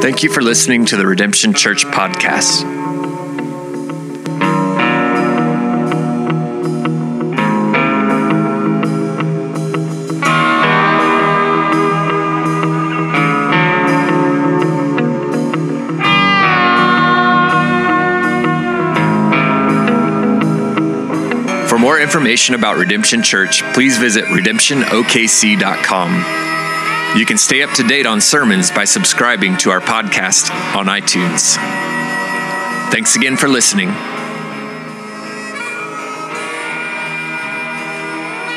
Thank you for listening to the Redemption Church podcast. Information about Redemption Church, please visit redemptionokc.com. You can stay up to date on sermons by subscribing to our podcast on iTunes. Thanks again for listening.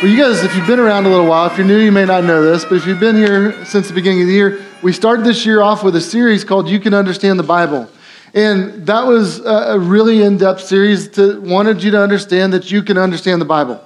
Well, you guys, if you've been around a little while, if you're new, you may not know this, but if you've been here since the beginning of the year, we started this year off with a series called You Can Understand the Bible. And that was a really in depth series to wanted you to understand that you can understand the Bible.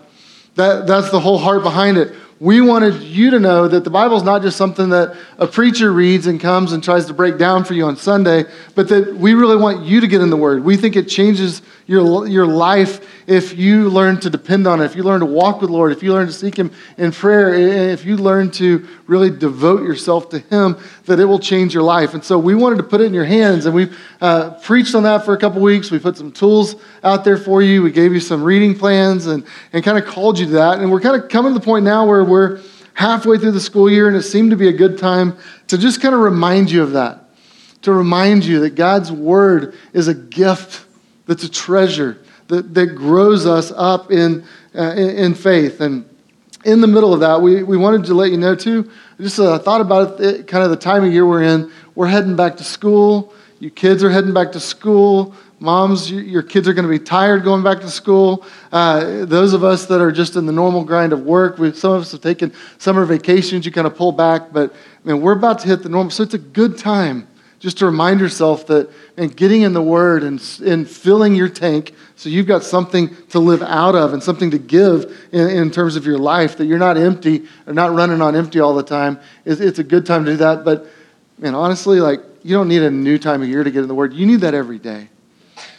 That, that's the whole heart behind it. We wanted you to know that the Bible is not just something that a preacher reads and comes and tries to break down for you on Sunday, but that we really want you to get in the Word. We think it changes your, your life if you learn to depend on it, if you learn to walk with the Lord, if you learn to seek Him in prayer, if you learn to really devote yourself to Him, that it will change your life. And so we wanted to put it in your hands, and we've uh, preached on that for a couple weeks. We put some tools out there for you. We gave you some reading plans and, and kind of called you to that. And we're kind of coming to the point now where we're halfway through the school year, and it seemed to be a good time to just kind of remind you of that. To remind you that God's Word is a gift that's a treasure that, that grows us up in, uh, in, in, faith. And in the middle of that, we, we wanted to let you know too, just uh, thought about it, kind of the time of year we're in. We're heading back to school. You kids are heading back to school. Moms, your kids are going to be tired going back to school. Uh, those of us that are just in the normal grind of work, we, some of us have taken summer vacations, you kind of pull back, but man, we're about to hit the normal. So it's a good time just to remind yourself that and getting in the Word and, and filling your tank so you've got something to live out of and something to give in, in terms of your life, that you're not empty or not running on empty all the time. It's, it's a good time to do that. But, man, honestly, like, you don't need a new time of year to get in the Word. You need that every day.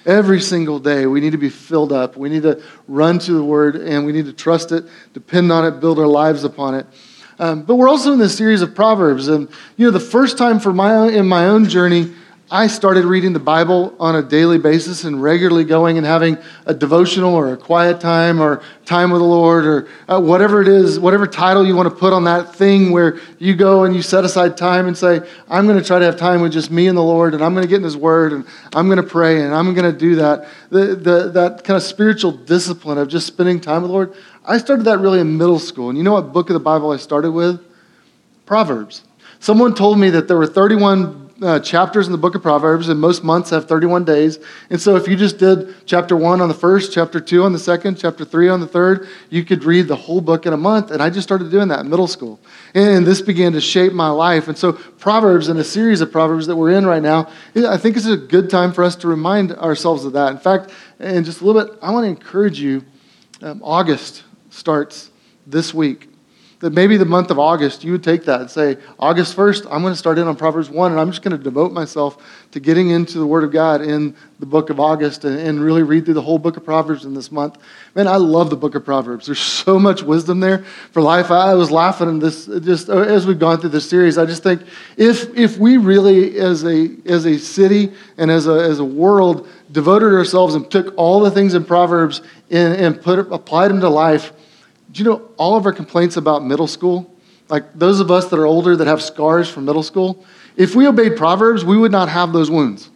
Every single day, we need to be filled up. We need to run to the Word and we need to trust it, depend on it, build our lives upon it. Um, but we're also in this series of Proverbs. And, you know, the first time for my in my own journey, I started reading the Bible on a daily basis and regularly going and having a devotional or a quiet time or time with the Lord or uh, whatever it is, whatever title you want to put on that thing where you go and you set aside time and say, I'm going to try to have time with just me and the Lord and I'm going to get in His Word and I'm going to pray and I'm going to do that. The, the, that kind of spiritual discipline of just spending time with the Lord, I started that really in middle school. And you know what book of the Bible I started with? Proverbs. Someone told me that there were 31 uh, chapters in the book of Proverbs, and most months have 31 days. And so, if you just did chapter one on the first, chapter two on the second, chapter three on the third, you could read the whole book in a month. And I just started doing that in middle school. And this began to shape my life. And so, Proverbs and a series of Proverbs that we're in right now, I think it's a good time for us to remind ourselves of that. In fact, in just a little bit, I want to encourage you. Um, August starts this week that maybe the month of August, you would take that and say, August 1st, I'm going to start in on Proverbs 1, and I'm just going to devote myself to getting into the Word of God in the book of August and, and, really read through the whole book of Proverbs in this month. Man, I love the book of Proverbs. There's so much wisdom there for life. I was laughing in this, just uh, as we've gone through this series, I just think if, if we really, as a, as a city and as a, as a world, devoted ourselves and took all the things in Proverbs and, and put, applied them to life, do you know all of our complaints about middle school? Like those of us that are older that have scars from middle school, if we obeyed Proverbs, we would not have those wounds.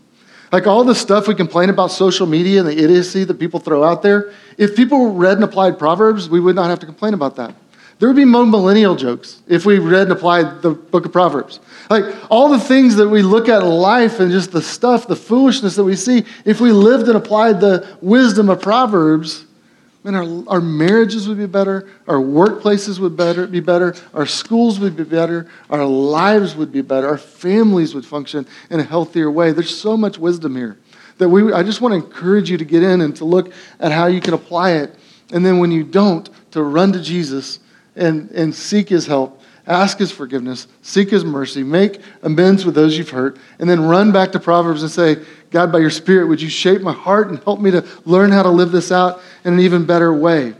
Like all the stuff we complain about social media and the idiocy that people throw out there, if people read and applied Proverbs, we would not have to complain about that. There would be more millennial jokes if we read and applied the book of Proverbs. Like all the things that we look at in life and just the stuff, the foolishness that we see, if we lived and applied the wisdom of Proverbs, Man, our, our marriages would be better, our workplaces would better, be better, our schools would be better, our lives would be better, our families would function in a healthier way. There's so much wisdom here that we, I just want to encourage you to get in and to look at how you can apply it. And then when you don't, to run to Jesus and, and seek his help ask his forgiveness, seek his mercy, make amends with those you've hurt, and then run back to Proverbs and say, God, by your Spirit, would you shape my heart and help me to learn how to live this out in an even better way?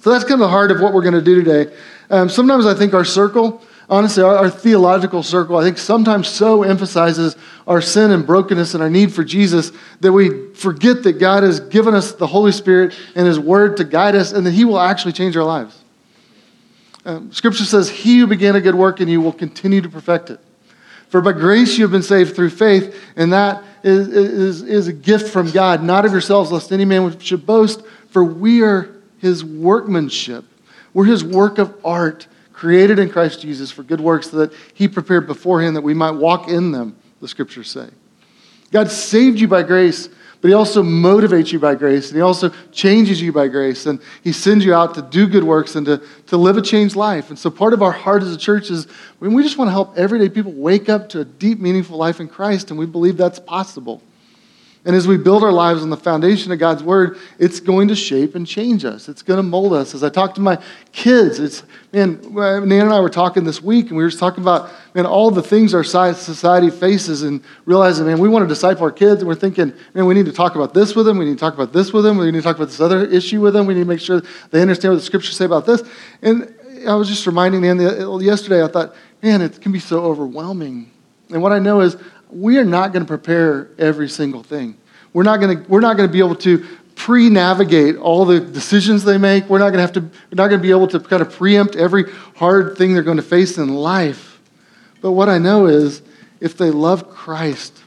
So that's kind of the heart of what we're going to do today. Um, sometimes I think our circle, honestly, our, our, theological circle, I think sometimes so emphasizes our sin and brokenness and our need for Jesus that we forget that God has given us the Holy Spirit and His Word to guide us and that He will actually change our lives. Um, scripture says, He who began a good work in you will continue to perfect it. For by grace you have been saved through faith, and that is, is, is a gift from God, not of yourselves, lest any man should boast, for we are his workmanship. We're his work of art, created in Christ Jesus for good works that he prepared beforehand that we might walk in them, the scriptures say. God saved you by grace but he also motivates you by grace, and he also changes you by grace, and he sends you out to do good works and to, to live a changed life. And so part of our heart as a church is when we just want to help everyday people wake up to a deep, meaningful life in Christ, and we believe that's possible. And as we build our lives on the foundation of God's word, it's going to shape and change us. It's going to mold us. As I talk to my kids, it's, man, uh, Nan and I were talking this week, and we were just talking about, man, all the things our society faces and realizing, man, we want to disciple our kids, and we're thinking, man, we need to talk about this with them. We need to talk about this with them. We need to talk about this other issue with them. We need to make sure they understand what the scriptures say about this. And I was just reminding Nan yesterday, I thought, man, it can be so overwhelming. And what I know is we are not going to prepare every single thing. We're not going to, we're not going to be able to pre-navigate all the decisions they make. We're not going to have to, we're not going to be able to kind of preempt every hard thing they're going to face in life. But what I know is if they love Christ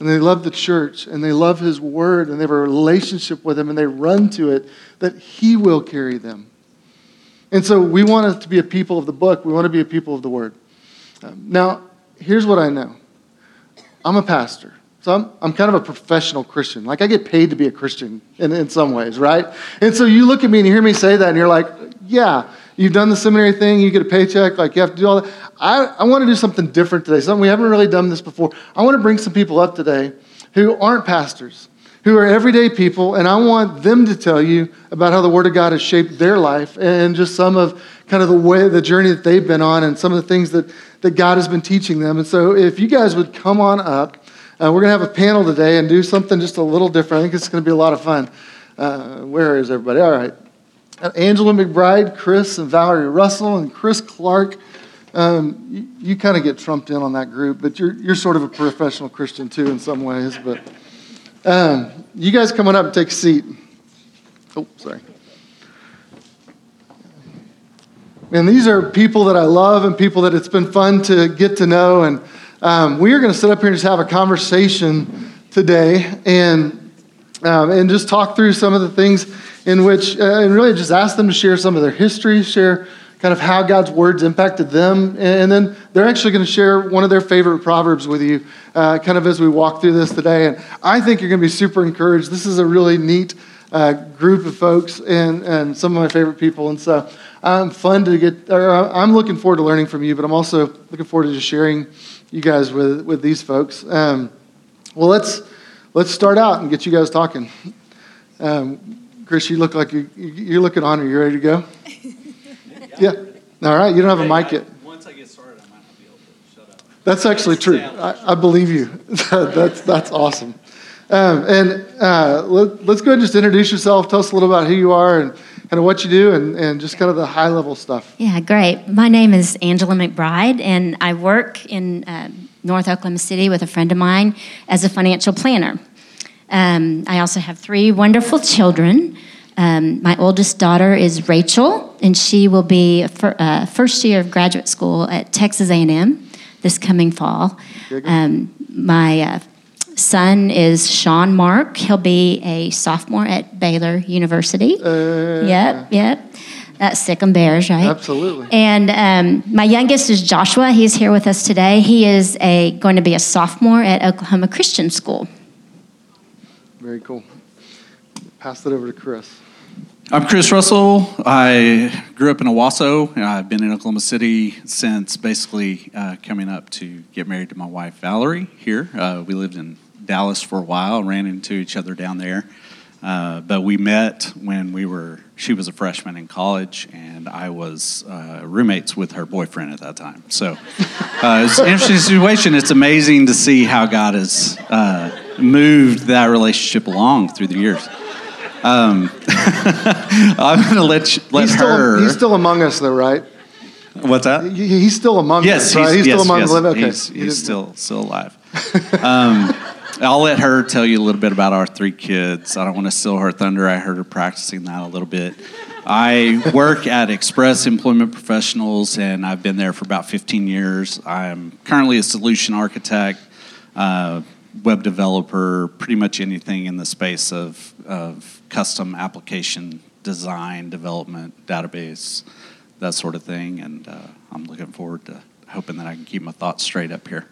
and they love the church and they love his word and they have a relationship with him and they run to it, that he will carry them. And so we want us to be a people of the book. We want to be a people of the word. Um, now, here's what I know I'm a pastor. So I'm, I'm kind of a professional Christian. Like I get paid to be a Christian in, in some ways, right? And so you look at me and you hear me say that and you're like, yeah, you've done the seminary thing, you get a paycheck, like you have to do all that. I, I want to do something different today, something we haven't really done this before. I want to bring some people up today who aren't pastors, who are everyday people, and I want them to tell you about how the Word of God has shaped their life and just some of kind of the way, the journey that they've been on and some of the things that, that God has been teaching them. And so if you guys would come on up, uh, we're going to have a panel today and do something just a little different. I think it's going to be a lot of fun. Uh, where is everybody? All right. Uh, Angela McBride, Chris and Valerie Russell, and Chris Clark. Um, you, you kind of get trumped in on that group, but you're, you're sort of a professional Christian too in some ways. But um, you guys come on up and take a seat. Oh, sorry. And these are people that I love and people that it's been fun to get to know. And um, we are going to sit up here and just have a conversation today and, um, and just talk through some of the things in which, uh, and really just ask them to share some of their history, share kind of how God's words impacted them. And then they're actually going to share one of their favorite proverbs with you, uh, kind of as we walk through this today. And I think you're going to be super encouraged. This is a really neat uh, group of folks and, and some of my favorite people. And so I'm fun to get, or I'm looking forward to learning from you, but I'm also looking forward to just sharing you guys with, with these folks. Um, well, let's, let's start out and get you guys talking. Um, Chris, you look like you, you're looking on. Are you ready to go? yeah. All right. You don't have a mic yet. Once I get started, I might not be able to shut up. That's actually true. I, I believe you. that's, that's awesome. Um, and uh, let, us go ahead and just introduce yourself. Tell us a little about who you are and kind of what you do and, and just kind of the high level stuff. Yeah, great. My name is Angela McBride, and I work in uh, North Oklahoma City with a friend of mine as a financial planner. Um, I also have three wonderful children. Um, my oldest daughter is Rachel, and she will be a uh, first year of graduate school at Texas A&M this coming fall. Um, my uh, son is Sean Mark. He'll be a sophomore at Baylor University. Uh, yep, yep. That's Sic 'em Bears, right? Absolutely. And um, my youngest is Joshua. He's here with us today. He is a going to be a sophomore at Oklahoma Christian School. Very cool. Pass that over to Chris. I'm Chris Russell. I grew up in Owasso. I've been in Oklahoma City since basically uh, coming up to get married to my wife Valerie here. Uh, we lived in Dallas for a while, ran into each other down there. Uh, but we met when we were, she was a freshman in college, and I was uh, roommates with her boyfriend at that time. So uh, it's an interesting situation. It's amazing to see how God has uh, moved that relationship along through the years. Um, I'm going to let you, let he's her. Still, he's still among us, though, right? What's that? He- He's still among Yes, us, right? he's, He's, yes, still among yes, the living. Okay. He's, he's still still alive. um, I'll let her tell you a little bit about our three kids. I don't want to steal her thunder. I heard her practicing that a little bit. I work at Express Employment Professionals, and I've been there for about 15 years. I'm currently a solution architect, uh, web developer, pretty much anything in the space of, of custom application design, development, database, that sort of thing. And uh, I'm looking forward to hoping that I can keep my thoughts straight up here.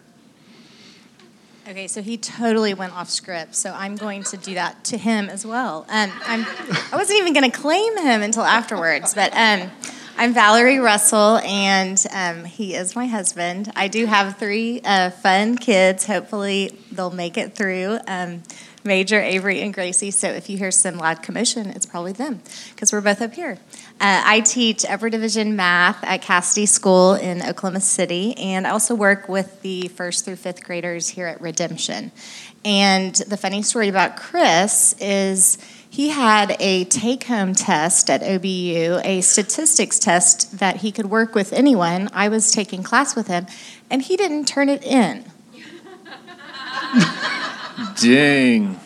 Okay, so he totally went off script, so I'm going to do that to him as well. Um, I'm, I wasn't even going to claim him until afterwards, but um, I'm Valerie Russell, and um, he is my husband. I do have three uh, fun kids. Hopefully, they'll make it through. Um, Major, Avery, and Gracie. So if you hear some loud commotion, it's probably them because we're both up here. Uh, I teach upper division math at Casady School in Oklahoma City, and I also work with the first through fifth graders here at Redemption. And the funny story about Chris is he had a take home test at OBU, a statistics test that he could work with anyone. I was taking class with him, and he didn't turn it in. Dang.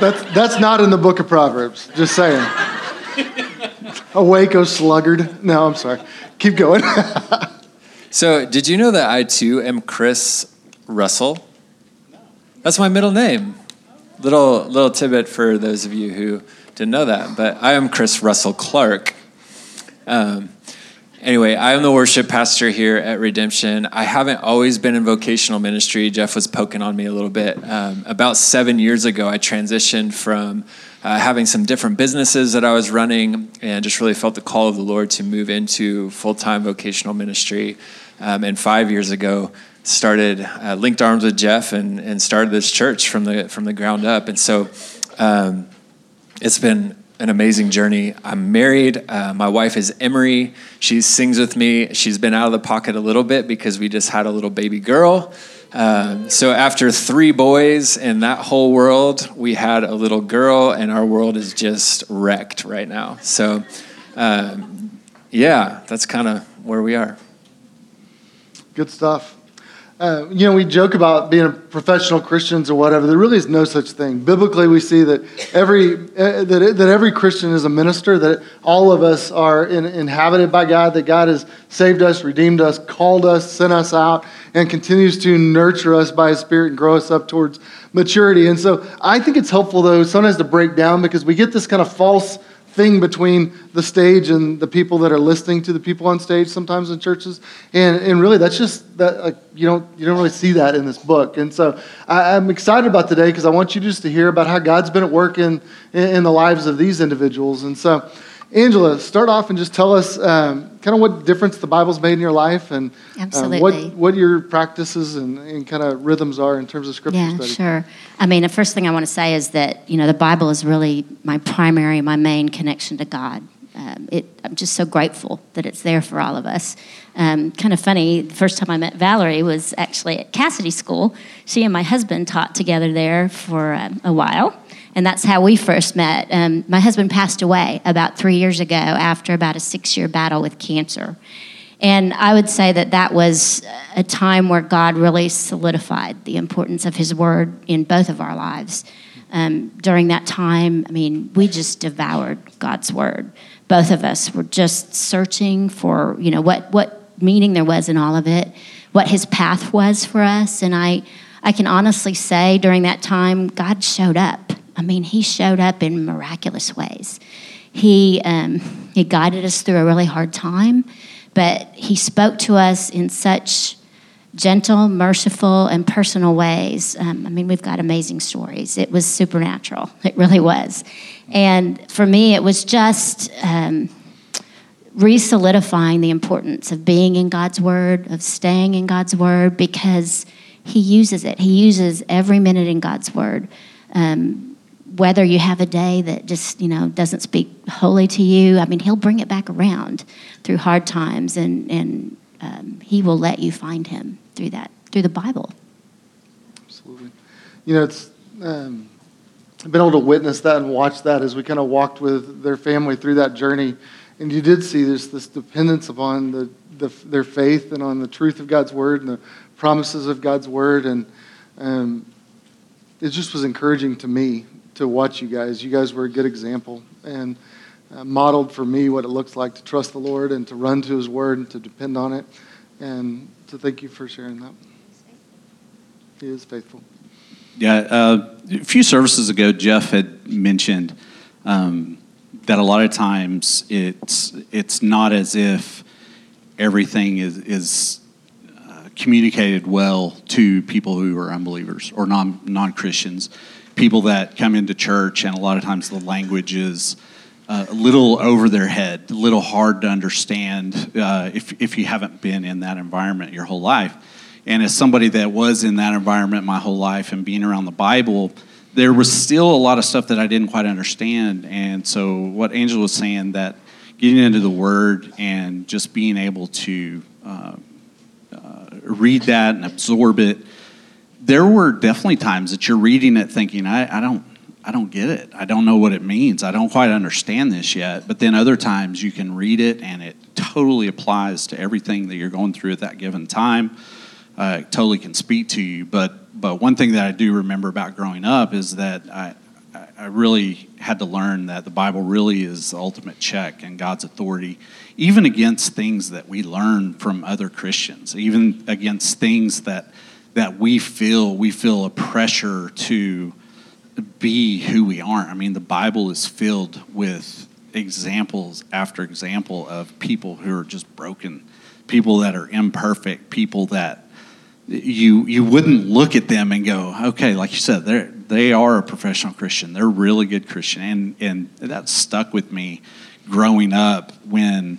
That's, that's not in the book of Proverbs. Just saying. Awake, O sluggard. No, I'm sorry. Keep going. So, did you know that I too am Chris Russell? That's my middle name. Little little tidbit for those of you who didn't know that, but I am Chris Russell Clark. Um, anyway, I am the worship pastor here at Redemption. I haven't always been in vocational ministry. Jeff was poking on me a little bit. Um, about seven years ago, I transitioned from uh, having some different businesses that I was running and just really felt the call of the Lord to move into full time vocational ministry. Um, and five years ago, started uh, linked arms with Jeff and, and started this church from the from the ground up. And so um, it's been an amazing journey. I'm married. Uh, my wife is Emery. She sings with me. She's been out of the pocket a little bit because we just had a little baby girl. Um, so after three boys and that whole world, we had a little girl, and our world is just wrecked right now. So, um, yeah, that's kind of where we are. Good stuff. Uh, you know, we joke about being professional Christians or whatever. There really is no such thing. Biblically, we see that every uh, that, that every Christian is a minister. That all of us are in, inhabited by God. That God has saved us, redeemed us, called us, sent us out, and continues to nurture us by His Spirit and grow us up towards maturity. And so, I think it's helpful though sometimes to break down because we get this kind of false thing between the stage and the people that are listening to the people on stage sometimes in churches. And, and really that's just that like you don't you don't really see that in this book. And so I, i'm excited about today because i want you just to hear about how god's been at work in, in the lives of these individuals. And so angela start off and just tell us um, kind of what difference the bible's made in your life and um, what, what your practices and, and kind of rhythms are in terms of scripture Yeah, study sure. I mean, the first thing I want to say is that you know the Bible is really my primary, my main connection to God. Um, it, I'm just so grateful that it's there for all of us. Um, kind of funny. The first time I met Valerie was actually at Casady School. She and my husband taught together there for um, a while, and that's how we first met. Um, my husband passed away about three years ago after about a six-year battle with cancer. And I would say that that was a time where God really solidified the importance of His Word in both of our lives. Um, during that time, I mean, we just devoured God's Word. Both of us were just searching for, you know, what, what meaning there was in all of it, what His path was for us. And I, I can honestly say during that time, God showed up. I mean, He showed up in miraculous ways. He, um, he guided us through a really hard time but he spoke to us in such gentle, merciful, and personal ways. Um, I mean, we've got amazing stories. It was supernatural. It really was. And for me, it was just um, re solidifying the importance of being in God's Word, of staying in God's Word, because He uses it. He uses every minute in God's Word. Um, whether you have a day that just you know doesn't speak holy to you i mean he'll bring it back around through hard times and and um, he will let you find him through that through the bible absolutely you know it's um, I've been able to witness that and watch that as we kind of walked with their family through that journey. And you did see this, this dependence upon the, the, their faith and on the truth of God's word and the promises of God's word. And um, it just was encouraging to me to watch you guys. You guys were a good example and uh, modeled for me what it looks like to trust the Lord and to run to his word and to depend on it. And so thank you for sharing that. He is faithful. Yeah, uh, a few services ago, Jeff had mentioned um, that a lot of times it's it's not as if everything is is uh, communicated well to people who are unbelievers or non non Christians, people that come into church, and a lot of times the language is. Uh, a little over their head, a little hard to understand uh, if, if you haven't been in that environment your whole life. And as somebody that was in that environment my whole life and being around the Bible, there was still a lot of stuff that I didn't quite understand. And so, what Angel was saying that getting into the Word and just being able to uh, uh, read that and absorb it, there were definitely times that you're reading it thinking, I, I don't. I don't get it. I don't know what it means. I don't quite understand this yet. But then other times you can read it and it totally applies to everything that you're going through at that given time uh, totally can speak to you. But but one thing that I do remember about growing up is that I I really had to learn that the Bible really is the ultimate check and God's authority, even against things that we learn from other Christians, even against things that that we feel we feel a pressure to be who we aren't. I mean, the Bible is filled with examples after example of people who are just broken, people that are imperfect, people that you you wouldn't look at them and go, okay, like you said, they they are a professional Christian. They're a really good Christian, and and that stuck with me growing up when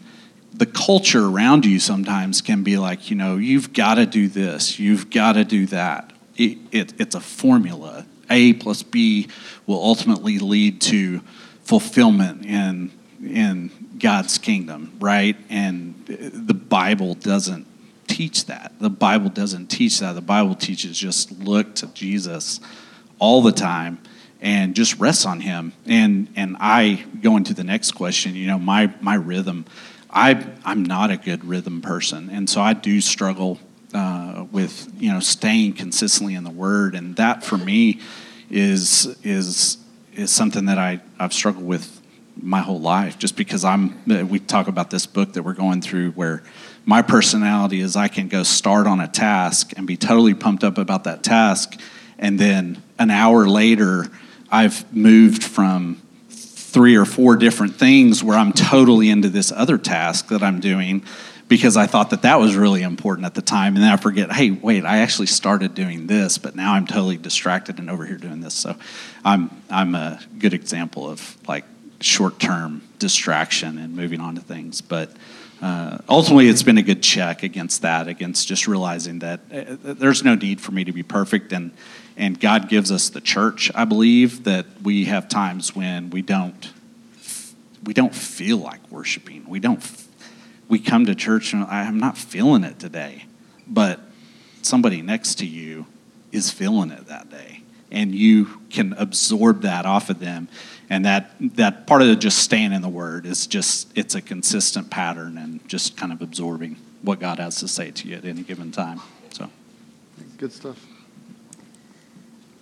the culture around you sometimes can be like, you know, you've got to do this, you've got to do that. It, it, it's a formula. A plus B will ultimately lead to fulfillment in in God's kingdom, right? And the Bible doesn't teach that. The Bible doesn't teach that. The Bible teaches just look to Jesus all the time and just rest on him. And and I go into the next question, you know, my my rhythm. I I'm not a good rhythm person, and so I do struggle uh, with you know staying consistently in the Word, and that for me is is is something that I I've struggled with my whole life. Just because I'm we talk about this book that we're going through where my personality is I can go start on a task and be totally pumped up about that task. And then an hour later, I've moved from three or four different things where I'm totally into this other task that I'm doing because I thought that that was really important at the time. And then I forget, hey, wait, I actually started doing this, but now I'm totally distracted and over here doing this. So I'm, I'm a good example of like short term distraction and moving on to things. But uh, ultimately, it's been a good check against that, against just realizing that uh, there's no need for me to be perfect, and and God gives us the church. I believe that we have times when we don't we don't feel like worshiping. We don't. We come to church and I'm not feeling it today, but somebody next to you is feeling it that day, and you can absorb that off of them and that that part of just staying in the word is just it's a consistent pattern and just kind of absorbing what god has to say to you at any given time so good stuff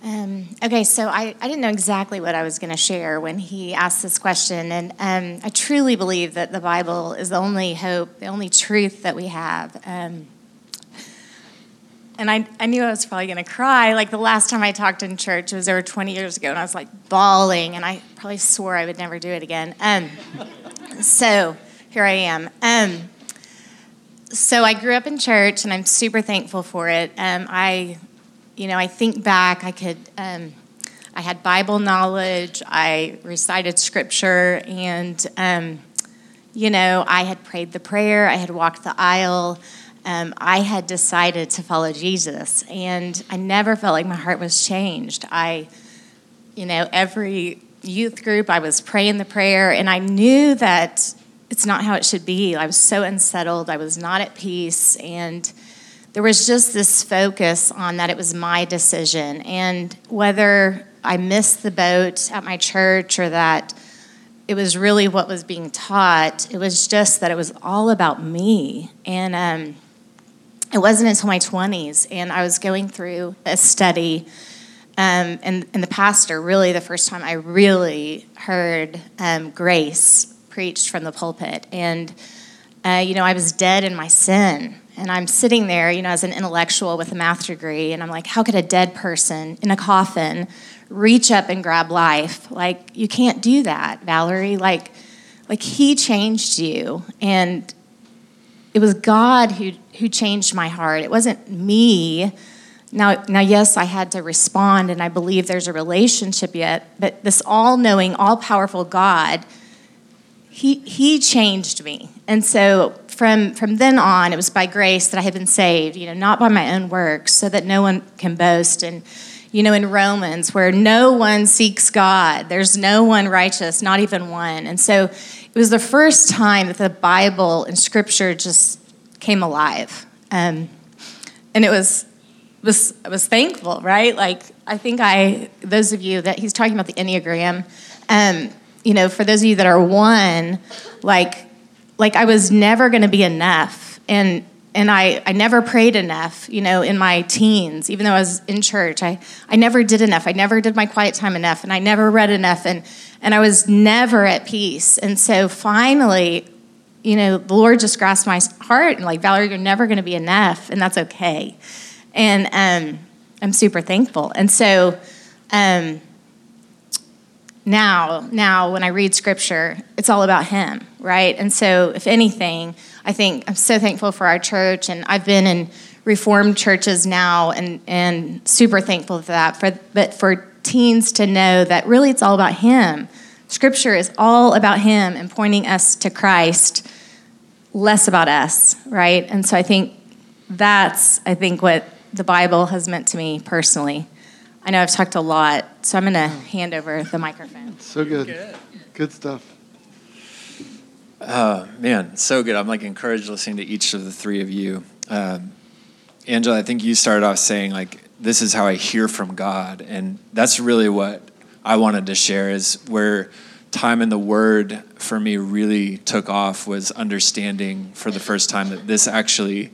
um, okay, so I, I didn't know exactly what I was going to share when he asked this question. And um, I truly believe that the Bible is the only hope, the only truth that we have. Um, and I, I knew I was probably going to cry. Like the last time I talked in church, was over 20 years ago, and I was like bawling, and I probably swore I would never do it again. Um, so here I am. Um, so I grew up in church, and I'm super thankful for it. Um, I, you know, I think back, I could, um, I had Bible knowledge, I recited scripture, and, um, you know, I had prayed the prayer, I had walked the aisle um, I had decided to follow Jesus, and I never felt like my heart was changed. I, you know, every youth group, I was praying the prayer, and I knew that it's not how it should be. I was so unsettled, I was not at peace, and there was just this focus on that it was my decision, and whether I missed the boat at my church or that it was really what was being taught. It was just that it was all about me. And um, it wasn't until my 20s, and I was going through a study. Um, and, and the pastor, really, the first time I really heard um, grace preached from the pulpit. And, uh, you know, I was dead in my sin. And I'm sitting there, you know, as an intellectual with a math degree, and I'm like, how could a dead person in a coffin reach up and grab life? Like, you can't do that, Valerie. Like, like he changed you. And it was God who, who changed my heart. It wasn't me. Now, now, yes, I had to respond, and I believe there's a relationship yet, but this all knowing, all powerful God, he, he changed me. And so from, from then on, it was by grace that I had been saved, you know, not by my own works, so that no one can boast. And, you know, in Romans, where no one seeks God, there's no one righteous, not even one. And so it was the first time that the Bible and Scripture just came alive. Um, and it was, was, I was thankful, right? Like, I think I, those of you that he's talking about the Enneagram, um, you know, for those of you that are one, like, like I was never going to be enough. And, and I, I never prayed enough, you know, in my teens, even though I was in church. I, I never did enough. I never did my quiet time enough, and I never read enough, and, and I was never at peace. And so finally, you know, the Lord just grasped my heart and, like, Valerie, you're never going to be enough, and that's okay. And um, I'm super thankful. And so, um, now now when i read scripture it's all about him right and so if anything i think i'm so thankful for our church and i've been in reformed churches now and and super thankful for that for but for teens to know that really it's all about him scripture is all about him and pointing us to christ less about us right and so i think that's i think what the bible has meant to me personally I know I've talked a lot, so I'm going to hand over the microphone. So good. Good, good stuff. Uh, man, so good. I'm like encouraged listening to each of the three of you. Um, Angela, I think you started off saying like, this is how I hear from God. And that's really what I wanted to share is where time in the word for me really took off was understanding for the first time that this actually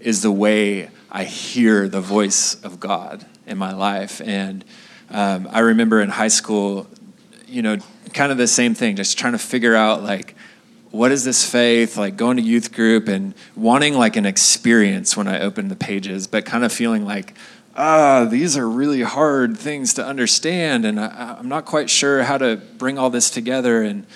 is the way I hear the voice of God in my life. And um, I remember in high school, you know, kind of the same thing, just trying to figure out like, what is this faith like going to youth group and wanting like an experience when i opened the pages but kind of feeling like ah these are really hard things to understand and I, am not quite sure how to bring all this together and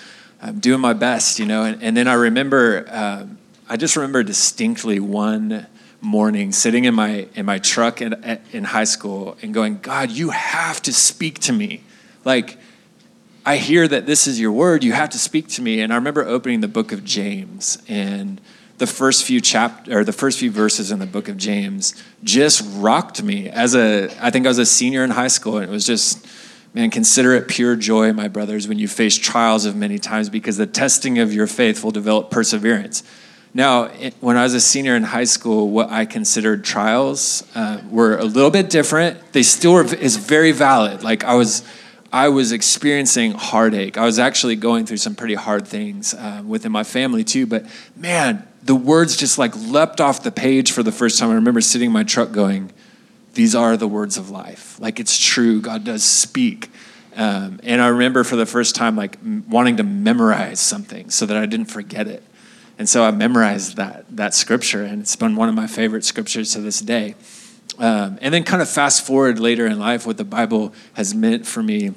i'm doing my best you know and, and then i remember um, i just remember distinctly one morning sitting in my in my truck in, in high school and going god you have to speak to me. Like i hear that this is your word you have to speak to me and i remember opening the book of james and the first few chapter or the first few verses in the book of james just rocked me as a i think i was a senior in high school and it was just man consider it pure joy my brothers when you face trials of many times because the testing of your faith will develop perseverance now, when I was a senior in high school, what I considered trials uh, were a little bit different. They still were, is very valid. Like I was, I was experiencing heartache. I was actually going through some pretty hard things uh, within my family too. But man, the words just like leapt off the page for the first time. I remember sitting in my truck going, "These are the words of life. Like it's true. God does speak." Um, and I remember for the first time, like wanting to memorize something so that I didn't forget it. And so I memorized that, that scripture, and it's been one of my favorite scriptures to this day. Um, and then, kind of fast forward later in life, what the Bible has meant for me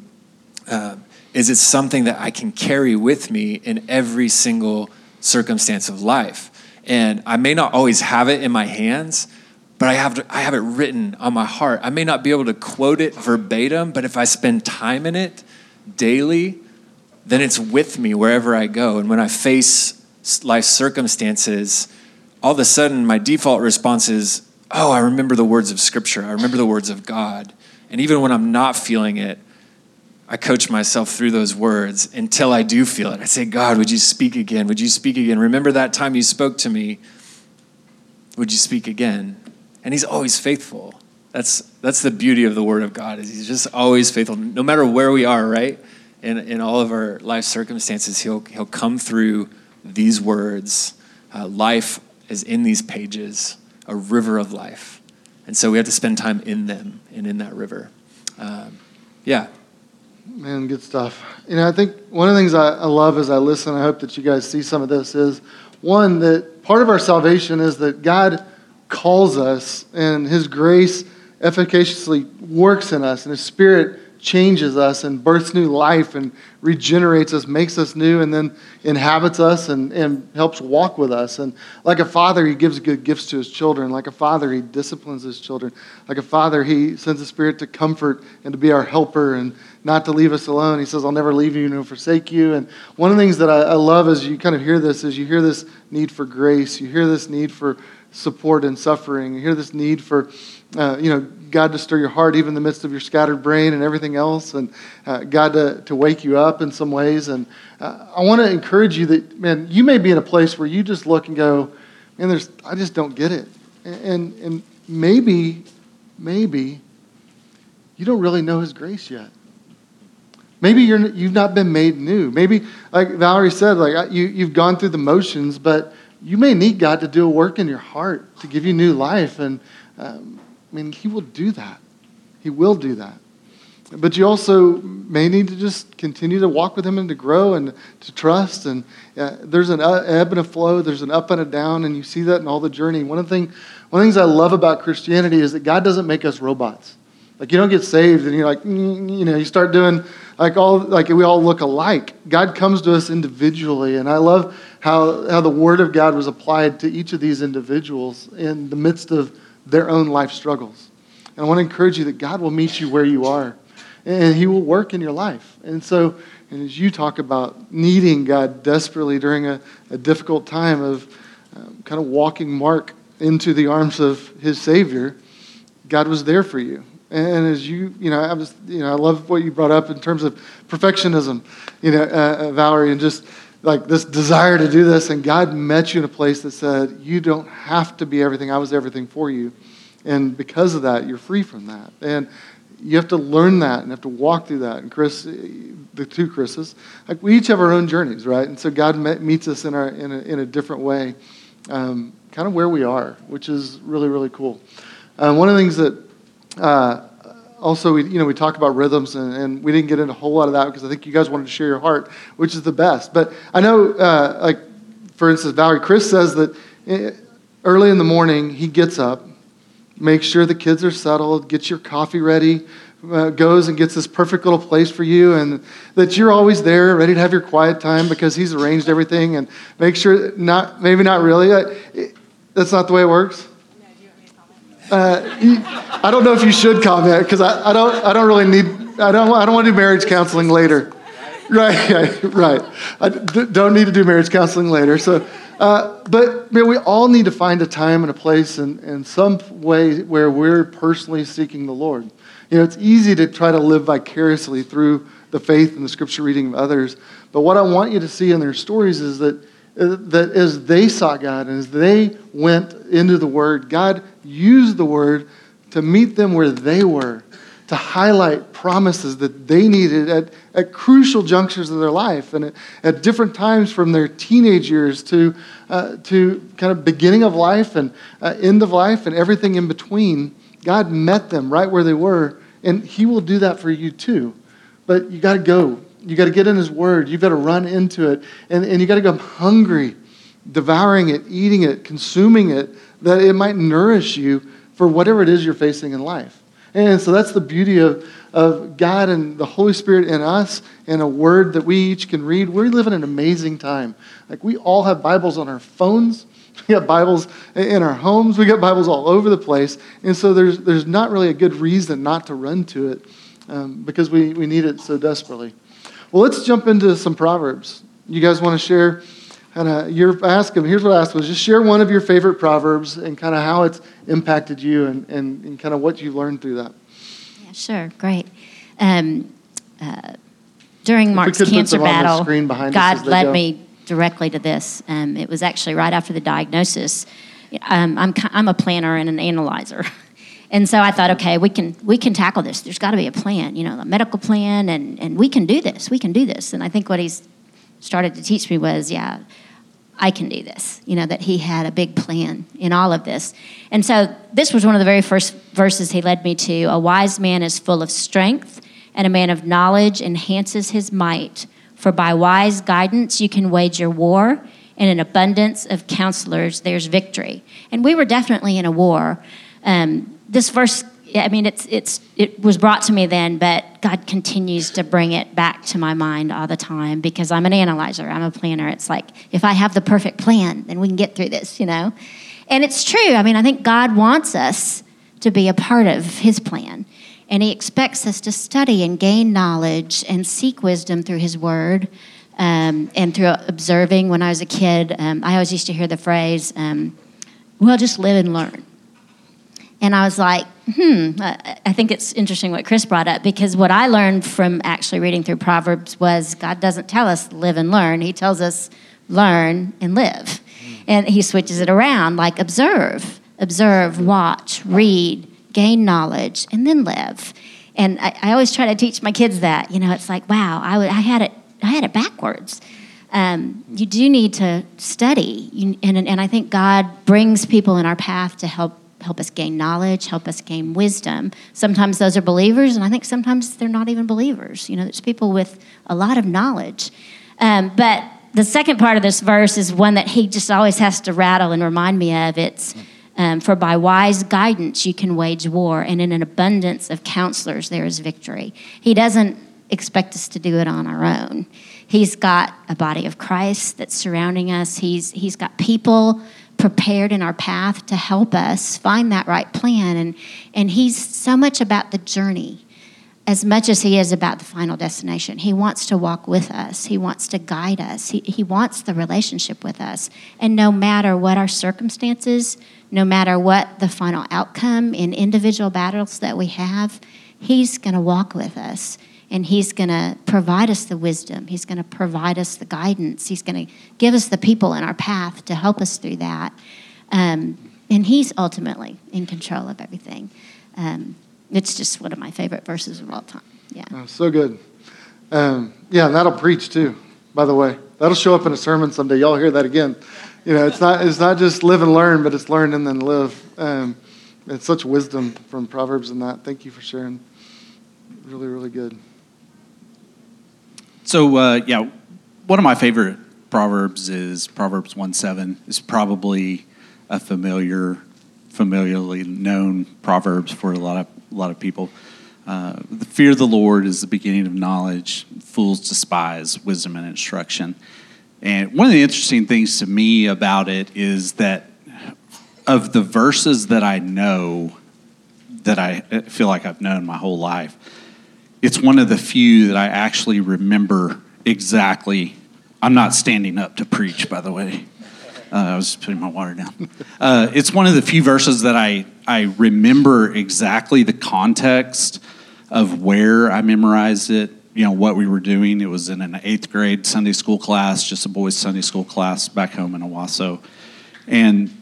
um, is it's something that I can carry with me in every single circumstance of life. And I may not always have it in my hands, but I have, to, I have it written on my heart. I may not be able to quote it verbatim, but if I spend time in it daily, then it's with me wherever I go. And when I face life circumstances, all of a sudden my default response is, oh, I remember the words of Scripture. I remember the words of God. And even when I'm not feeling it, I coach myself through those words until I do feel it. I say, God, would you speak again? Would you speak again? Remember that time you spoke to me? Would you speak again? And He's always faithful. That's that's the beauty of the Word of God is He's just always faithful, no matter where we are, right? In in all of our life circumstances, He'll He'll come through these words. Uh, life is in these pages, a river of life, and so we have to spend time in them and in that river. Um, yeah. Man, good stuff. You know, I think one of the things I, I love as I listen, I hope that you guys see some of this, is one, that part of our salvation is that God calls us and His grace efficaciously works in us and His Spirit changes us and births new life and regenerates us, makes us new, and then inhabits us and, and helps walk with us. And like a father, he gives good gifts to his children. Like a father, he disciplines his children. Like a father, he sends the Spirit to comfort and to be our helper and not to leave us alone. He says, I'll never leave you nor forsake you. And one of the things that I, I love as you kind of hear this is you hear this need for grace, you hear this need for support and suffering, you hear this need for, uh, you know, God to stir your heart even in the midst of your scattered brain and everything else, and uh, God to, to wake you up in some ways. And uh, I want to encourage you that, man, you may be in a place where you just look and go, man, there's, I just don't get it. And, and maybe, maybe you don't really know His grace yet. Maybe you're, you've not been made new. Maybe, like Valerie said, like you, you've gone through the motions, but you may need God to do a work in your heart to give you new life. And um, I mean, He will do that. He will do that. But you also may need to just continue to walk with Him and to grow and to trust. And uh, there's an ebb and a flow, there's an up and a down, and you see that in all the journey. One of the, thing, one of the things I love about Christianity is that God doesn't make us robots. Like you don't get saved and you're like, you know, you start doing like all like we all look alike. God comes to us individually, and I love how how the Word of God was applied to each of these individuals in the midst of their own life struggles. And I want to encourage you that God will meet you where you are and He will work in your life. And so, and as you talk about needing God desperately during a, a difficult time of um, kind of walking Mark into the arms of his Savior, God was there for you. And as you, you know, I was, you know, I love what you brought up in terms of perfectionism, you know, uh, uh Valerie, and just like this desire to do this, and God met you in a place that said, You don't have to be everything. I was everything for you. And because of that, you're free from that. And you have to learn that and have to walk through that. And Chris, the two Chris's, like we each have our own journeys, right? And so God met, meets us in, our, in, a, in a different way, um, kind of where we are, which is really, really cool. Um, one of the things that uh, also, we, you know, we talk about rhythms, and, and, we didn't get into a whole lot of that because I think you guys wanted to share your heart, which is the best. But I know, uh, like, for instance, Valerie, Chris says that eh, early in the morning, he gets up, makes sure the kids are settled, gets your coffee ready, uh, goes and gets this perfect little place for you, and that you're always there, ready to have your quiet time because he's arranged everything, and make sure, not maybe not really, that's not the way it works. Uh, I don't know if you should comment because I, I, don't, I don't really need, I don't, I don't want to do marriage counseling later. Right, right. I don't need to do marriage counseling later. So, uh, but man, we all need to find a time and a place and, and some way where we're personally seeking the Lord. You know, it's easy to try to live vicariously through the faith and the scripture reading of others. But what I want you to see in their stories is that that as they sought God and as they went into the Word, God used the Word to meet them where they were, to highlight promises that they needed at, at crucial junctures of their life and at, at different times from their teenage years to, uh, to kind of beginning of life and uh, end of life and everything in between. God met them right where they were, and He will do that for you too. But you got to go you got to get in His Word. You've got to run into it. And, and you got to go hungry, devouring it, eating it, consuming it, that it might nourish you for whatever it is you're facing in life. And so that's the beauty of, of God and the Holy Spirit in us and a word that we each can read. We live in an amazing time. Like we all have Bibles on our phones. We got Bibles in our homes. We got Bibles all over the place. And so there's, there's not really a good reason not to run to it um, because we, we need it so desperately. Well, let's jump into some proverbs. You guys want to share? Kind of, you're asking. Here's what I asked was just share one of your favorite proverbs and kind of how it's impacted you and, and, and kind of what you learned through that. Yeah, sure, great. Um, uh, during Mark's cancer battle, God led go. me directly to this. Um, it was actually right after the diagnosis. Um, I'm, I'm a planner and an analyzer. And so I thought, okay, we can we can tackle this. There's got to be a plan, you know, a medical plan, and and we can do this. We can do this. And I think what he's started to teach me was, yeah, I can do this. You know, that he had a big plan in all of this. And so this was one of the very first verses he led me to. A wise man is full of strength, and a man of knowledge enhances his might. For by wise guidance you can wage your war, and in abundance of counselors there's victory. And we were definitely in a war. Um, this verse I mean, it's, it's, it was brought to me then, but God continues to bring it back to my mind all the time because I'm an analyzer, I'm a planner. It's like, if I have the perfect plan, then we can get through this, you know? And it's true. I mean, I think God wants us to be a part of His plan. And He expects us to study and gain knowledge and seek wisdom through His Word um, and through observing. When I was a kid, um, I always used to hear the phrase, um, well, just live and learn. And I was like, hmm, I think it's interesting what Chris brought up because what I learned from actually reading through Proverbs was God doesn't tell us live and learn, He tells us learn and live. And He switches it around like observe, observe, watch, read, gain knowledge, and then live. And I, I always try to teach my kids that. You know, it's like, wow, I, w- I had it, I had it backwards. Um, you do need to study, you, and, and I think God brings people in our path to help help us gain knowledge, help us gain wisdom. Sometimes those are believers, and I think sometimes they're not even believers. You know, there's people with a lot of knowledge. Um, but the second part of this verse is one that he just always has to rattle and remind me of. It's um, for by wise guidance you can wage war, and in an abundance of counselors there is victory. He doesn't expect us to do it on our own. He's got a body of Christ that's surrounding us. He's he's got people prepared in our path to help us find that right plan. And, and He's so much about the journey as much as He is about the final destination. He wants to walk with us, He wants to guide us, He, he wants the relationship with us. And no matter what our circumstances, no matter what the final outcome in individual battles that we have, He's going to walk with us and He's going to provide us the wisdom. He's going to provide us the guidance. He's going to give us the people in our path to help us through that. Um, and He's ultimately in control of everything. Um, it's just one of my favorite verses of all time. Yeah. Oh, so good. Um, yeah, and that'll preach too, by the way. That'll show up in a sermon someday. Y'all hear that again. You know, it's not, it's not just live and learn, but it's learn and then live. Um, it's such wisdom from Proverbs in that. Thank you for sharing. Really, really good. So, uh, yeah, one of my favorite proverbs is Proverbs 1 7. It's probably a familiar, familiarly known proverbs for a lot of, a lot of people. Uh, the fear of the Lord is the beginning of knowledge. Fools despise wisdom and instruction. And one of the interesting things to me about it is that of the verses that I know, that I feel like I've known my whole life, it's one of the few that I actually remember exactly. I'm not standing up to preach, by the way. Uh, I was putting my water down. Uh, it's one of the few verses that I, I remember exactly the context of where I memorized it, you know, what we were doing. It was in an eighth grade Sunday school class, just a boys' Sunday school class back home in Owasso. And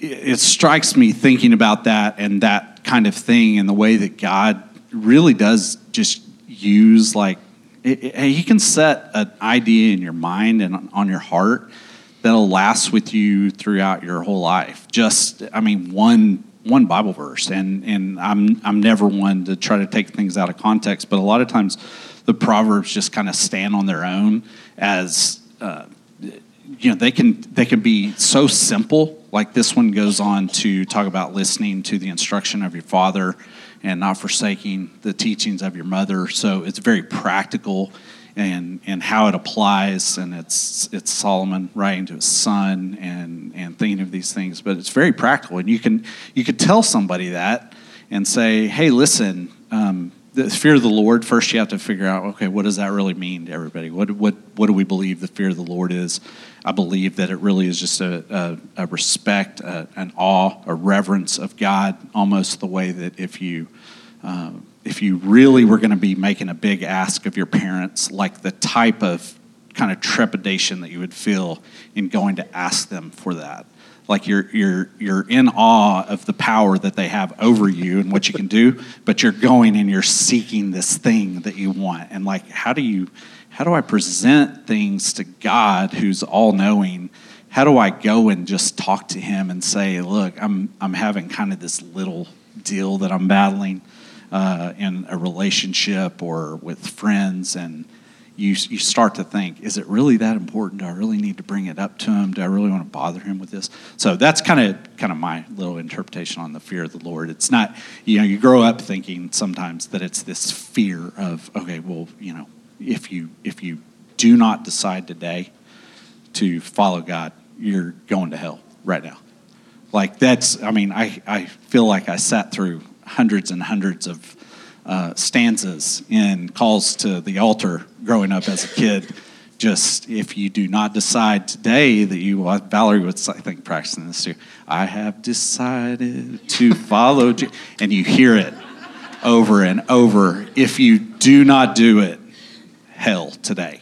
it, it strikes me thinking about that and that kind of thing and the way that God really does just use like it, it, he can set an idea in your mind and on your heart that'll last with you throughout your whole life. Just I mean one one Bible verse, and and I'm I'm never one to try to take things out of context, but a lot of times the proverbs just kind of stand on their own as uh, you know they can they can be so simple. Like this one goes on to talk about listening to the instruction of your father and not forsaking the teachings of your mother. So it's very practical and and how it applies and it's it's Solomon writing to his son and and thinking of these things but it's very practical. And you can you could tell somebody that and say hey listen um, the fear of the Lord first you have to figure out okay what does that really mean to everybody? What what what do we believe the fear of the Lord is I believe that it really is just a, a, a respect a, an awe a reverence of God almost the way that if you um, if you really were going to be making a big ask of your parents, like the type of kind of trepidation that you would feel in going to ask them for that. like you're you're you're in awe of the power that they have over you and what you can do but you're going and you're seeking this thing that you want and like how do you how do i present things to god who's all knowing how do i go and just talk to him and say look i'm i'm having kind of this little deal that i'm battling uh, in a relationship or with friends and you, you start to think, is it really that important? Do I really need to bring it up to him? Do I really want to bother him with this? So that's kind of kind of my little interpretation on the fear of the Lord. It's not, you know, you grow up thinking sometimes that it's this fear of, okay, well, you know, if you if you do not decide today to follow God, you're going to hell right now. Like that's, I mean, I, I feel like I sat through hundreds and hundreds of uh, stanzas in calls to the altar growing up as a kid. Just if you do not decide today that you, Valerie was, I think, practicing this too. I have decided to follow, and you hear it over and over. If you do not do it, hell today.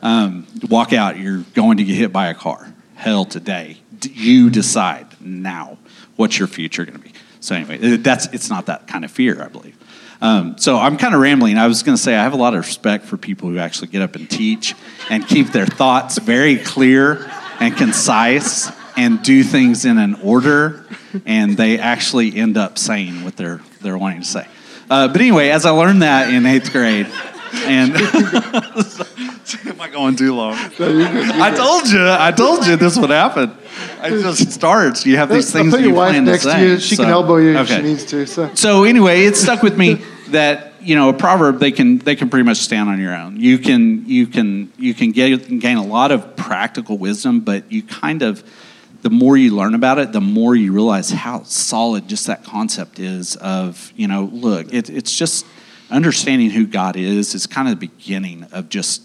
Um, walk out, you're going to get hit by a car. Hell today. You decide now what's your future going to be. So anyway, that's it's not that kind of fear, I believe. Um, so I'm kind of rambling. I was going to say I have a lot of respect for people who actually get up and teach and keep their thoughts very clear and concise and do things in an order, and they actually end up saying what they're they're wanting to say. Uh, but anyway, as I learned that in eighth grade, and am I going too long? I told you, I told you this would happen. It just starts. You have these things I'll put that your you wife next to say. you. She so- can elbow you if she needs to. So. So anyway, it stuck with me that you know a proverb they can they can pretty much stand on your own. You can you can you can get, gain a lot of practical wisdom, but you kind of the more you learn about it, the more you realize how solid just that concept is. Of you know, look, it, it's just understanding who God is is kind of the beginning of just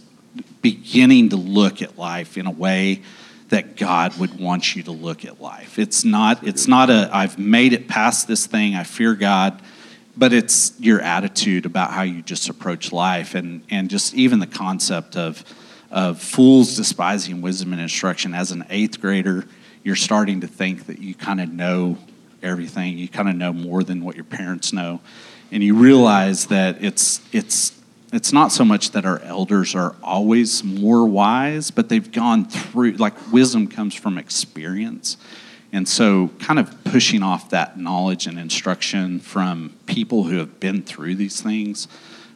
beginning to look at life in a way that God would want you to look at life. It's not it's not a I've made it past this thing, I fear God, but it's your attitude about how you just approach life and and just even the concept of of fools despising wisdom and instruction as an 8th grader, you're starting to think that you kind of know everything. You kind of know more than what your parents know. And you realize that it's it's it's not so much that our elders are always more wise, but they've gone through, like, wisdom comes from experience. And so, kind of pushing off that knowledge and instruction from people who have been through these things.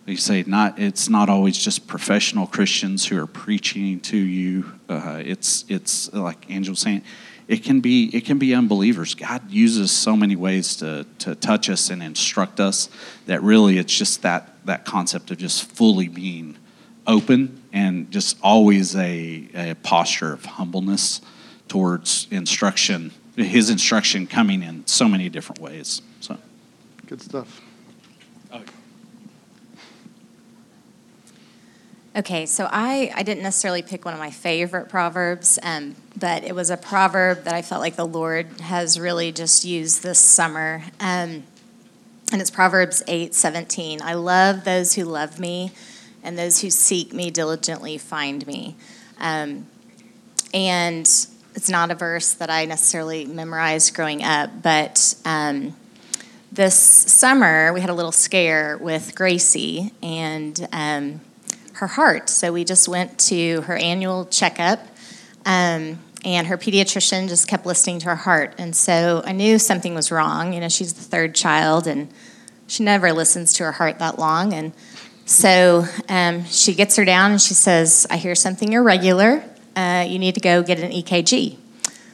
You say, not, it's not always just professional Christians who are preaching to you. Uh, it's, it's like Angel saying, it can be it can be unbelievers. God uses so many ways to to touch us and instruct us that really it's just that that concept of just fully being open and just always a, a posture of humbleness towards instruction. His instruction coming in so many different ways. So Good stuff. Okay, so I, I didn't necessarily pick one of my favorite proverbs, um, but it was a proverb that I felt like the Lord has really just used this summer. Um, and it's Proverbs 8 17. I love those who love me, and those who seek me diligently find me. Um, and it's not a verse that I necessarily memorized growing up, but um, this summer we had a little scare with Gracie and um, her heart. So we just went to her annual checkup, um, and her pediatrician just kept listening to her heart. And so I knew something was wrong. You know, she's the third child, and she never listens to her heart that long. And so um, she gets her down and she says, I hear something irregular. Uh, you need to go get an EKG.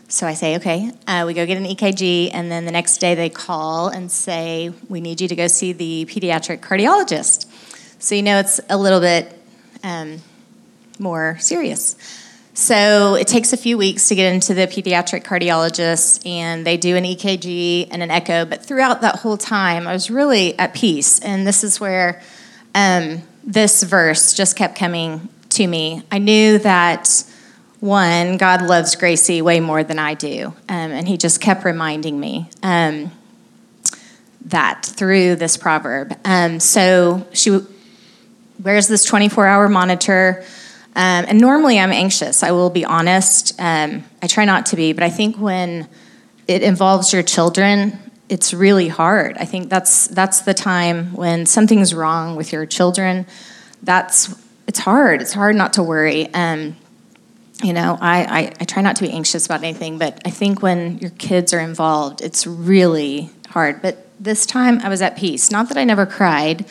So I say, okay. Uh, we go get an EKG, and then the next day they call and say, we need you to go see the pediatric cardiologist. So you know it's a little bit um, more serious. So it takes a few weeks to get into the pediatric cardiologist, and they do an EKG and an echo. But throughout that whole time, I was really at peace. And this is where um, this verse just kept coming to me. I knew that one, God loves Gracie way more than I do, um, and He just kept reminding me. Um, that through this proverb. Um, so she wears this 24 hour monitor. Um, and normally I'm anxious, I will be honest. Um, I try not to be, but I think when it involves your children, it's really hard. I think that's that's the time when something's wrong with your children. That's it's hard. It's hard not to worry. Um, you know, I, I, I try not to be anxious about anything, but I think when your kids are involved, it's really hard. But this time I was at peace. Not that I never cried,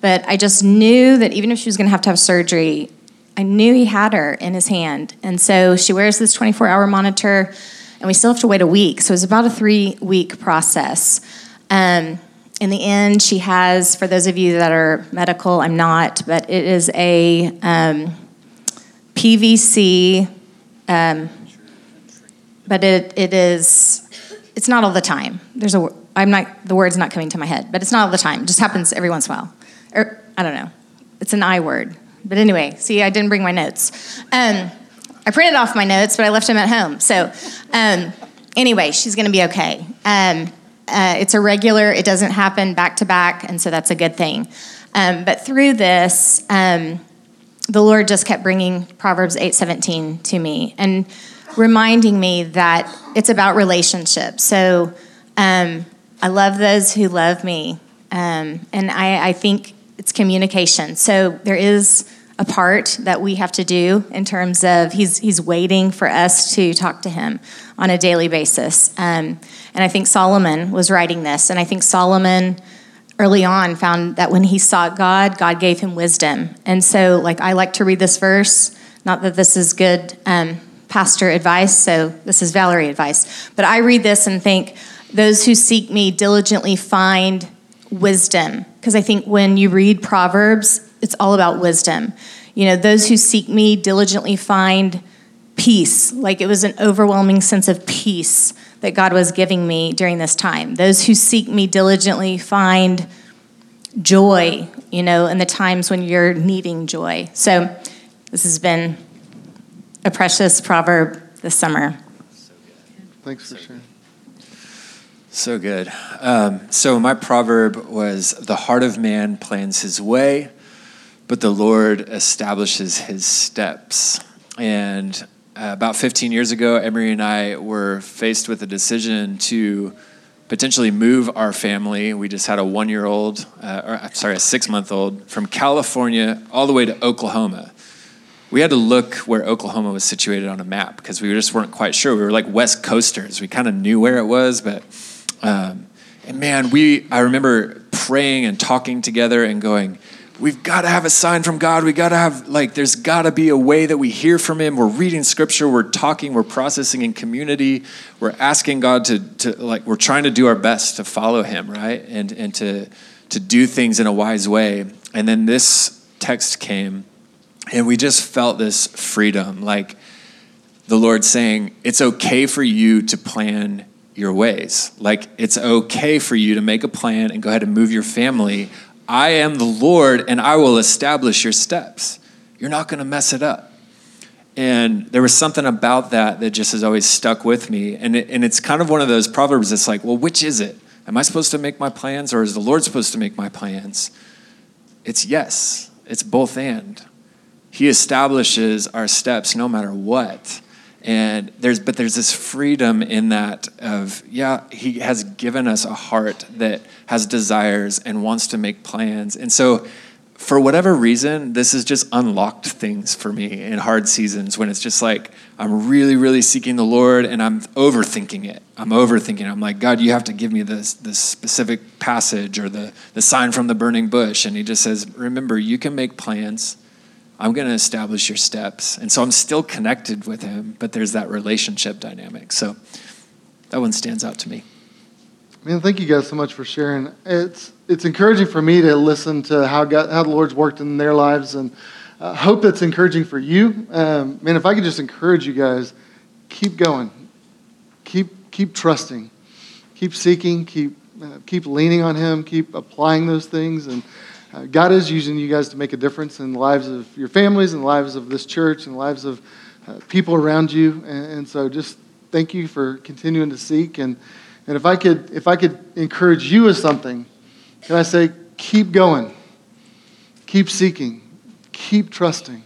but I just knew that even if she was going to have to have surgery, I knew he had her in his hand. And so she wears this 24 hour monitor, and we still have to wait a week. So it was about a three week process. Um, in the end, she has, for those of you that are medical, I'm not, but it is a um, PVC, um, but it, it is, it's not all the time. There's a, I'm not, the word's not coming to my head, but it's not all the time. It just happens every once in a while. Or, I don't know. It's an I word. But anyway, see, I didn't bring my notes. Um, I printed off my notes, but I left them at home. So, um, anyway, she's going to be okay. Um, uh, it's irregular, it doesn't happen back to back, and so that's a good thing. Um, but through this, um, the Lord just kept bringing Proverbs 8:17 to me and reminding me that it's about relationships. So um, I love those who love me, um, and I, I think it's communication. So there is a part that we have to do in terms of he's he's waiting for us to talk to him on a daily basis. Um, and I think Solomon was writing this, and I think Solomon early on found that when he sought God, God gave him wisdom. And so, like I like to read this verse. Not that this is good um, pastor advice, so this is Valerie advice, but I read this and think those who seek me diligently find wisdom because I think when you read Proverbs it's all about wisdom. You know, those who seek me diligently find peace. Like it was an overwhelming sense of peace that God was giving me during this time. Those who seek me diligently find joy, you know, in the times when you're needing joy. So this has been a precious proverb this summer. Thanks for sharing. So good. Um, so my proverb was the heart of man plans his way, but the Lord establishes his steps. And uh, about 15 years ago, Emery and I were faced with a decision to potentially move our family. We just had a one year old, uh, or sorry, a six month old from California all the way to Oklahoma. We had to look where Oklahoma was situated on a map because we just weren't quite sure. We were like West Coasters. We kind of knew where it was, but um, and man, we I remember praying and talking together and going, we've got to have a sign from God. We got to have, like, there's got to be a way that we hear from Him. We're reading scripture, we're talking, we're processing in community, we're asking God to, to like, we're trying to do our best to follow Him, right? And, and to, to do things in a wise way. And then this text came, and we just felt this freedom, like the Lord saying, it's okay for you to plan your ways. Like, it's okay for you to make a plan and go ahead and move your family I am the Lord and I will establish your steps. You're not going to mess it up. And there was something about that that just has always stuck with me. And, it, and it's kind of one of those proverbs that's like, well, which is it? Am I supposed to make my plans or is the Lord supposed to make my plans? It's yes, it's both and. He establishes our steps no matter what and there's but there's this freedom in that of yeah he has given us a heart that has desires and wants to make plans and so for whatever reason this has just unlocked things for me in hard seasons when it's just like i'm really really seeking the lord and i'm overthinking it i'm overthinking it. i'm like god you have to give me this this specific passage or the the sign from the burning bush and he just says remember you can make plans I'm going to establish your steps. And so I'm still connected with him, but there's that relationship dynamic. So that one stands out to me. Man, thank you guys so much for sharing. It's it's encouraging for me to listen to how God, how the Lord's worked in their lives, and uh, hope that's encouraging for you. Um, man, if I could just encourage you guys, keep going, keep keep trusting, keep seeking, keep uh, keep leaning on Him, keep applying those things, and uh, God is using you guys to make a difference in the lives of your families and the lives of this church and the lives of uh, people around you. And, and, so just thank you for continuing to seek. And, and if I could, if I could encourage you with something, can I say, keep going, keep seeking, keep trusting,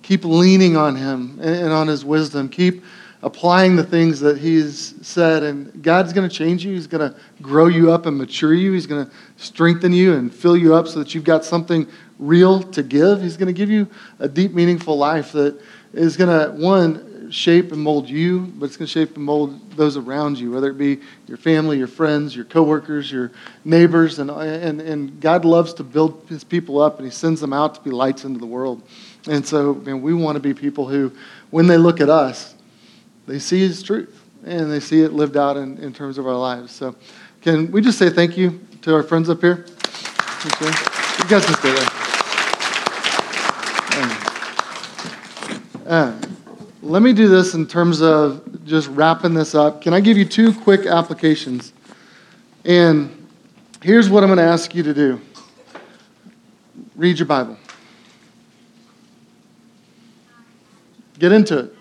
keep leaning on Him and, and on His wisdom, keep applying the things that He's said. And God's going to change you. He's going to grow you up and mature you. He's going to strengthen you and fill you up so that you've got something real to give. He's going to give you a deep, meaningful life that is going to, one, shape and mold you, but it's going to shape and mold those around you, whether it be your family, your friends, your coworkers, your neighbors. And, and, and God loves to build his people up, and he sends them out to be lights into the world. And so, man, we want to be people who, when they look at us, they see his truth and they see it lived out in, in terms of our lives. So, can we just say thank you to our friends up here? Okay. You guys can stay there. Let me do this in terms of just wrapping this up. Can I give you two quick applications? And here's what I'm going to ask you to do read your Bible, get into it.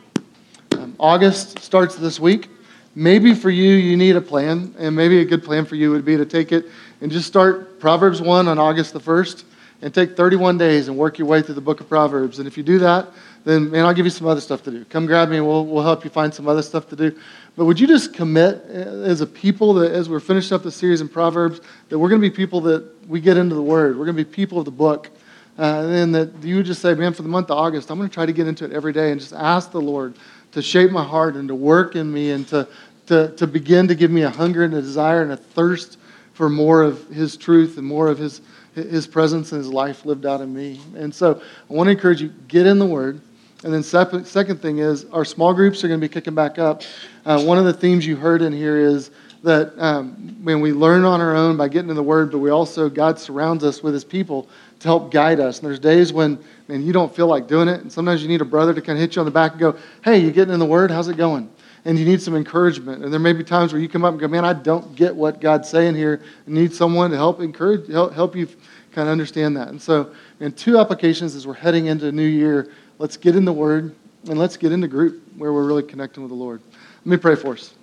Um, August starts this week. Maybe for you, you need a plan, and maybe a good plan for you would be to take it and just start Proverbs 1 on August the 1st and take 31 days and work your way through the book of Proverbs. And if you do that, then man, I'll give you some other stuff to do. Come grab me and we'll, we'll help you find some other stuff to do. But would you just commit uh, as a people that as we're finishing up the series in Proverbs, that we're going to be people that we get into the Word. We're going to be people of the book. Uh, and that you would just say, man, for the month of August, I'm going to try to get into it every day and just ask the Lord to shape my heart and to work in me and to, to, to begin to give me a hunger and a desire and a thirst for more of His truth and more of His, His presence and His life lived out in me. And so I want to encourage you, get in the Word. And then second, thing is our small groups are going to be kicking back up. Uh, one of the themes you heard in here is that um, when we learn on our own by getting in the Word, but we also God surrounds us with His people to help guide us. And there's days when man you don't feel like doing it, and sometimes you need a brother to kind of hit you on the back and go, "Hey, you getting in the Word? How's it going?" And you need some encouragement. And there may be times where you come up and go, "Man, I don't get what God's saying here. I need someone to help encourage, help, help you kind of understand that." And so, and two applications as we're heading into a new year let's get in the Word and let's get into group where we're really connecting with the Lord. Let me pray for us.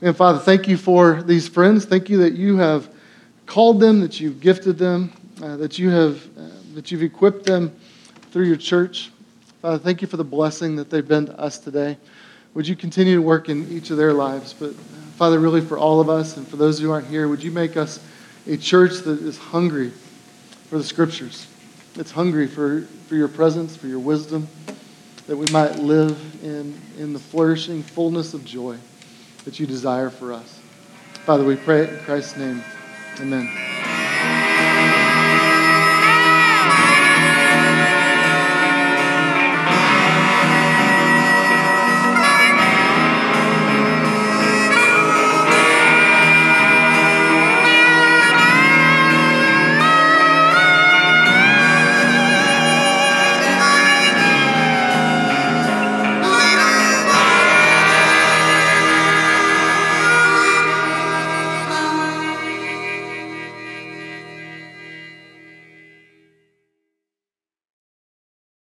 And Father, thank you for these friends. Thank you that you have called them, that you've gifted them, uh, that you have uh, that you've equipped them through your church. Father, thank you for the blessing that they've been to us today. Would you continue to work in each of their lives? But uh, Father, really for all of us and for those who aren't here, would you make us a church that is hungry for the scriptures? It's hungry for, for your presence, for your wisdom, that we might live in, in the flourishing fullness of joy that you desire for us. Father, we pray it in Christ's name. Amen.